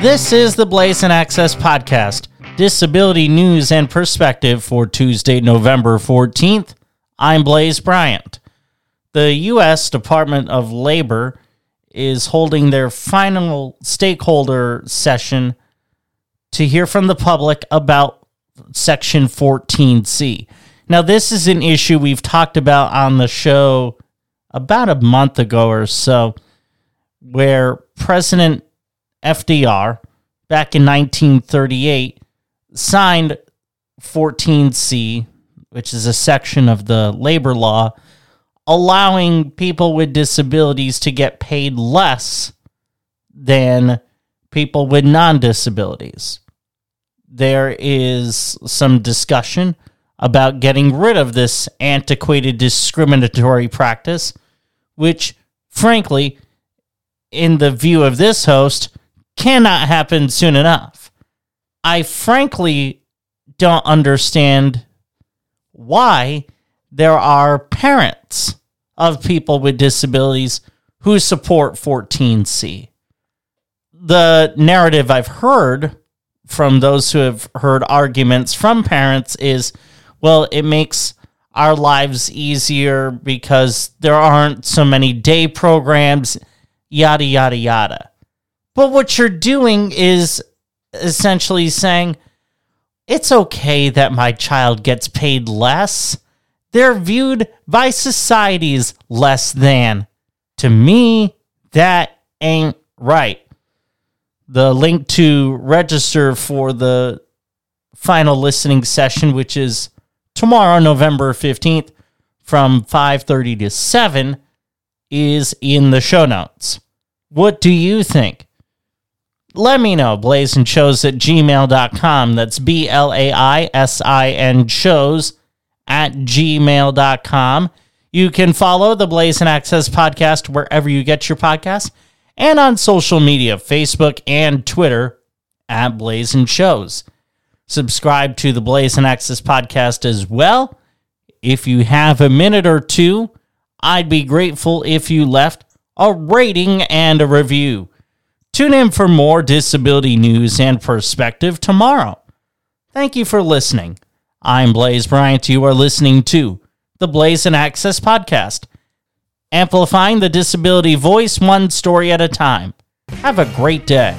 This is the Blaisin' Access Podcast, disability news and perspective for Tuesday, November 14th. I'm Blaise Bryant. The U.S. Department of Labor is holding their final stakeholder session to hear from the public about Section 14C. Now, this is an issue we've talked about on the show about a month ago or so, where President FDR back in 1938 signed 14C, which is a section of the labor law allowing people with disabilities to get paid less than people with non disabilities. There is some discussion about getting rid of this antiquated discriminatory practice, which, frankly, in the view of this host, cannot happen soon enough. I frankly don't understand why there are parents of people with disabilities who support 14C. The narrative I've heard from those who have heard arguments from parents is well, it makes our lives easier because there aren't so many day programs, yada, yada, yada. But what you're doing is essentially saying, it's okay that my child gets paid less they're viewed by societies less than. To me, that ain't right. The link to register for the final listening session, which is tomorrow, November 15th, from 5:30 to 7, is in the show notes. What do you think? Let me know. Blaisin shows at gmail.com. That's B L A I S I N shows at gmail.com. You can follow the Blaisin' Access podcast wherever you get your podcasts and on social media, Facebook and Twitter at Blaisin Shows. Subscribe to the Blaisin' Access podcast as well. If you have a minute or two, I'd be grateful if you left a rating and a review. Tune in for more disability news and perspective tomorrow. Thank you for listening. I'm Blaise Bryant. You are listening to the Blaisin' Access Podcast, amplifying the disability voice one story at a time. Have a great day.